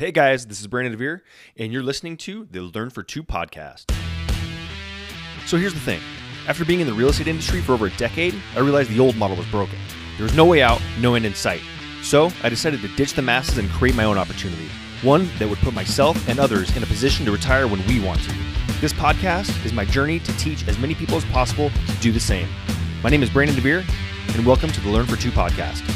Hey guys, this is Brandon DeVere, and you're listening to the Learn for Two podcast. So here's the thing after being in the real estate industry for over a decade, I realized the old model was broken. There was no way out, no end in sight. So I decided to ditch the masses and create my own opportunity, one that would put myself and others in a position to retire when we want to. This podcast is my journey to teach as many people as possible to do the same. My name is Brandon DeVere, and welcome to the Learn for Two podcast.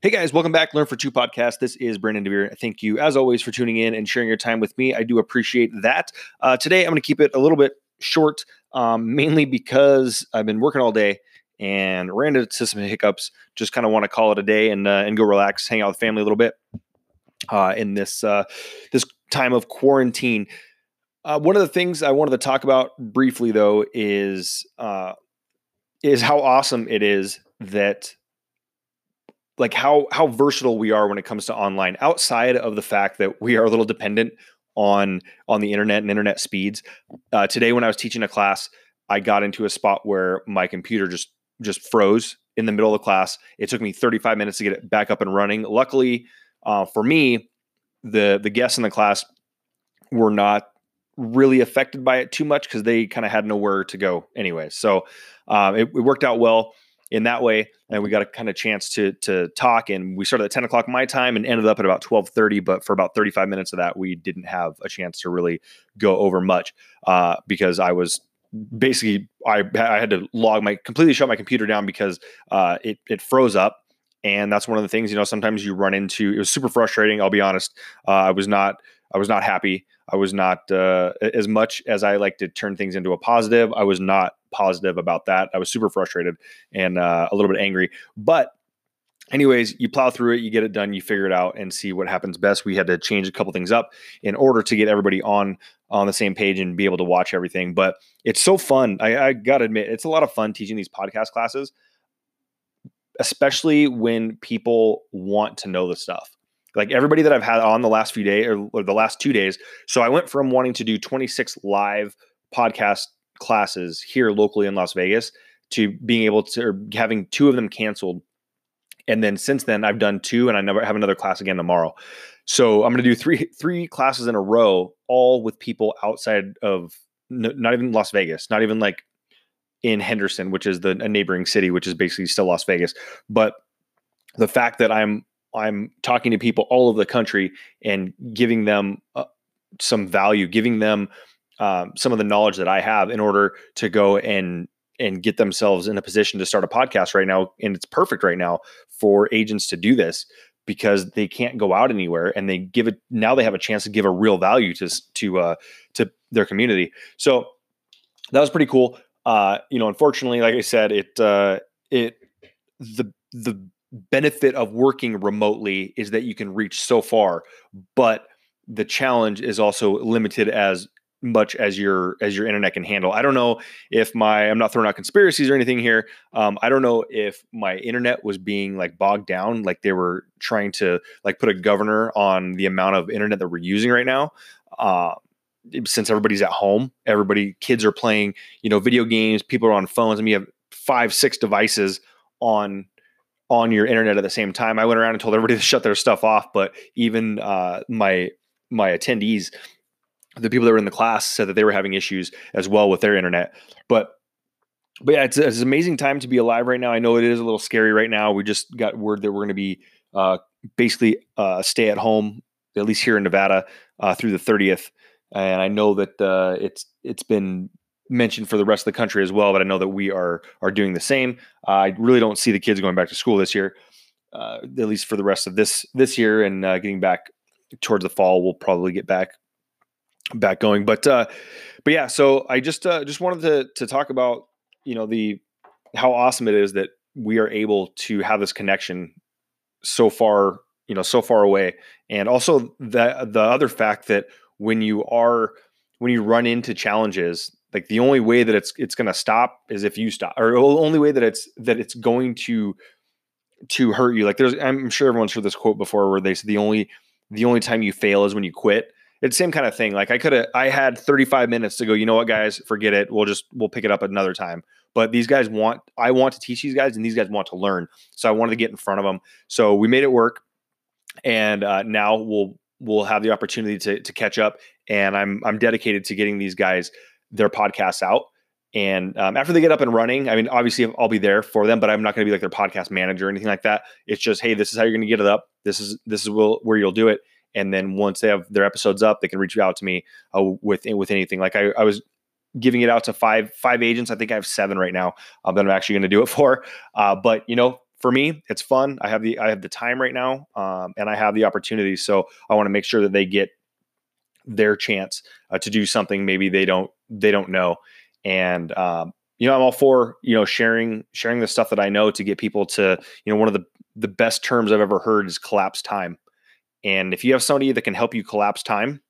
Hey guys, welcome back. Learn for Two podcast. This is Brandon DeVere. Thank you, as always, for tuning in and sharing your time with me. I do appreciate that. Uh, today, I'm going to keep it a little bit short, um, mainly because I've been working all day and ran into some hiccups. Just kind of want to call it a day and uh, and go relax, hang out with family a little bit uh, in this uh, this time of quarantine. Uh, one of the things I wanted to talk about briefly, though, is uh, is how awesome it is that like how how versatile we are when it comes to online outside of the fact that we are a little dependent on on the internet and internet speeds. Uh, today when i was teaching a class i got into a spot where my computer just just froze in the middle of the class. It took me 35 minutes to get it back up and running. Luckily uh, for me the the guests in the class were not really affected by it too much because they kind of had nowhere to go anyway. So um, it, it worked out well in that way and we got a kind of chance to to talk and we started at 10 o'clock my time and ended up at about 12.30 but for about 35 minutes of that we didn't have a chance to really go over much uh, because i was basically I, I had to log my completely shut my computer down because uh, it, it froze up and that's one of the things you know sometimes you run into it was super frustrating i'll be honest uh, i was not i was not happy i was not uh, as much as i like to turn things into a positive i was not positive about that. I was super frustrated and uh, a little bit angry. But anyways, you plow through it, you get it done, you figure it out, and see what happens best. We had to change a couple things up in order to get everybody on on the same page and be able to watch everything. But it's so fun. I, I gotta admit, it's a lot of fun teaching these podcast classes, especially when people want to know the stuff. Like everybody that I've had on the last few days or, or the last two days. So I went from wanting to do 26 live podcast classes here locally in Las Vegas to being able to or having two of them canceled. And then since then, I've done two, and I never have another class again tomorrow. So I'm going to do three three classes in a row, all with people outside of n- not even Las Vegas, not even like in Henderson, which is the a neighboring city, which is basically still Las Vegas. But the fact that I'm I'm talking to people all over the country and giving them uh, some value, giving them um, some of the knowledge that I have in order to go and and get themselves in a position to start a podcast right now. And it's perfect right now for agents to do this because they can't go out anywhere and they give it now they have a chance to give a real value to to uh, to their community. So that was pretty cool. Uh, you know, unfortunately, like I said, it uh, it the the benefit of working remotely is that you can reach so far, but the challenge is also limited as much as your as your internet can handle. I don't know if my I'm not throwing out conspiracies or anything here. Um, I don't know if my internet was being like bogged down, like they were trying to like put a governor on the amount of internet that we're using right now. Uh, since everybody's at home, everybody kids are playing, you know, video games. People are on phones. I mean, you have five, six devices on on your internet at the same time. I went around and told everybody to shut their stuff off, but even uh, my my attendees the people that were in the class said that they were having issues as well with their internet. But but yeah, it's, it's an amazing time to be alive right now. I know it is a little scary right now. We just got word that we're going to be uh, basically uh, stay at home, at least here in Nevada, uh, through the 30th. And I know that uh, it's it's been mentioned for the rest of the country as well. But I know that we are are doing the same. I really don't see the kids going back to school this year, uh, at least for the rest of this this year, and uh, getting back towards the fall. We'll probably get back back going. But uh, but yeah, so I just uh, just wanted to to talk about you know the how awesome it is that we are able to have this connection so far you know so far away, and also the the other fact that when you are when you run into challenges like the only way that it's it's going to stop is if you stop or the only way that it's that it's going to to hurt you. Like there's i'm sure everyone's heard this quote before where they said the only the only time you fail is when you quit it's the same kind of thing. Like I could have, I had 35 minutes to go. You know what, guys, forget it. We'll just we'll pick it up another time. but these guys want I want to teach these guys, and these guys want to learn. So I wanted to get in front of them. So we made it work, and uh, now we'll we'll have the opportunity to to catch up. And I'm I'm dedicated to getting these guys their podcasts out. And um, after they get up and running, I mean, obviously I'll be there for them, but I'm not going to be like their podcast manager or anything like that. It's just, hey, this is how you're going to get it up. This is this is where you'll do it. And then once they have their episodes up, they can reach out to me uh, with with anything. Like I, I was giving it out to five five agents. I think I have seven right now uh, that I'm actually going to do it for. Uh, but you know, for me, it's fun. I have the I have the time right now, um, and I have the opportunity. So I want to make sure that they get their chance uh, to do something maybe they don't they don't know. And um, you know, I'm all for you know sharing sharing the stuff that I know to get people to you know one of the the best terms I've ever heard is collapse time. And if you have somebody that can help you collapse time,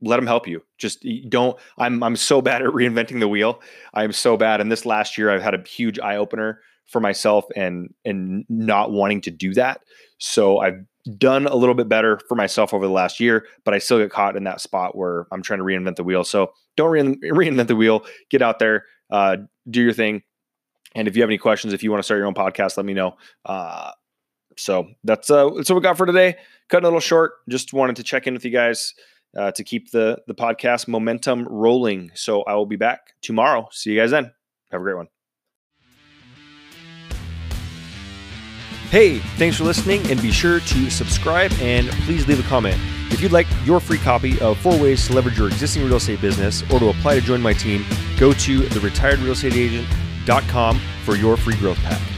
let them help you. Just don't. I'm I'm so bad at reinventing the wheel. I'm so bad. And this last year, I've had a huge eye opener for myself and and not wanting to do that. So I've done a little bit better for myself over the last year, but I still get caught in that spot where I'm trying to reinvent the wheel. So don't re- reinvent the wheel. Get out there, uh, do your thing. And if you have any questions, if you want to start your own podcast, let me know. Uh, so that's uh, that's what we got for today. Cut a little short. Just wanted to check in with you guys uh, to keep the the podcast momentum rolling. So I will be back tomorrow. See you guys then. Have a great one. Hey, thanks for listening, and be sure to subscribe and please leave a comment. If you'd like your free copy of four ways to leverage your existing real estate business or to apply to join my team, go to the theretiredrealestateagent.com for your free growth pack.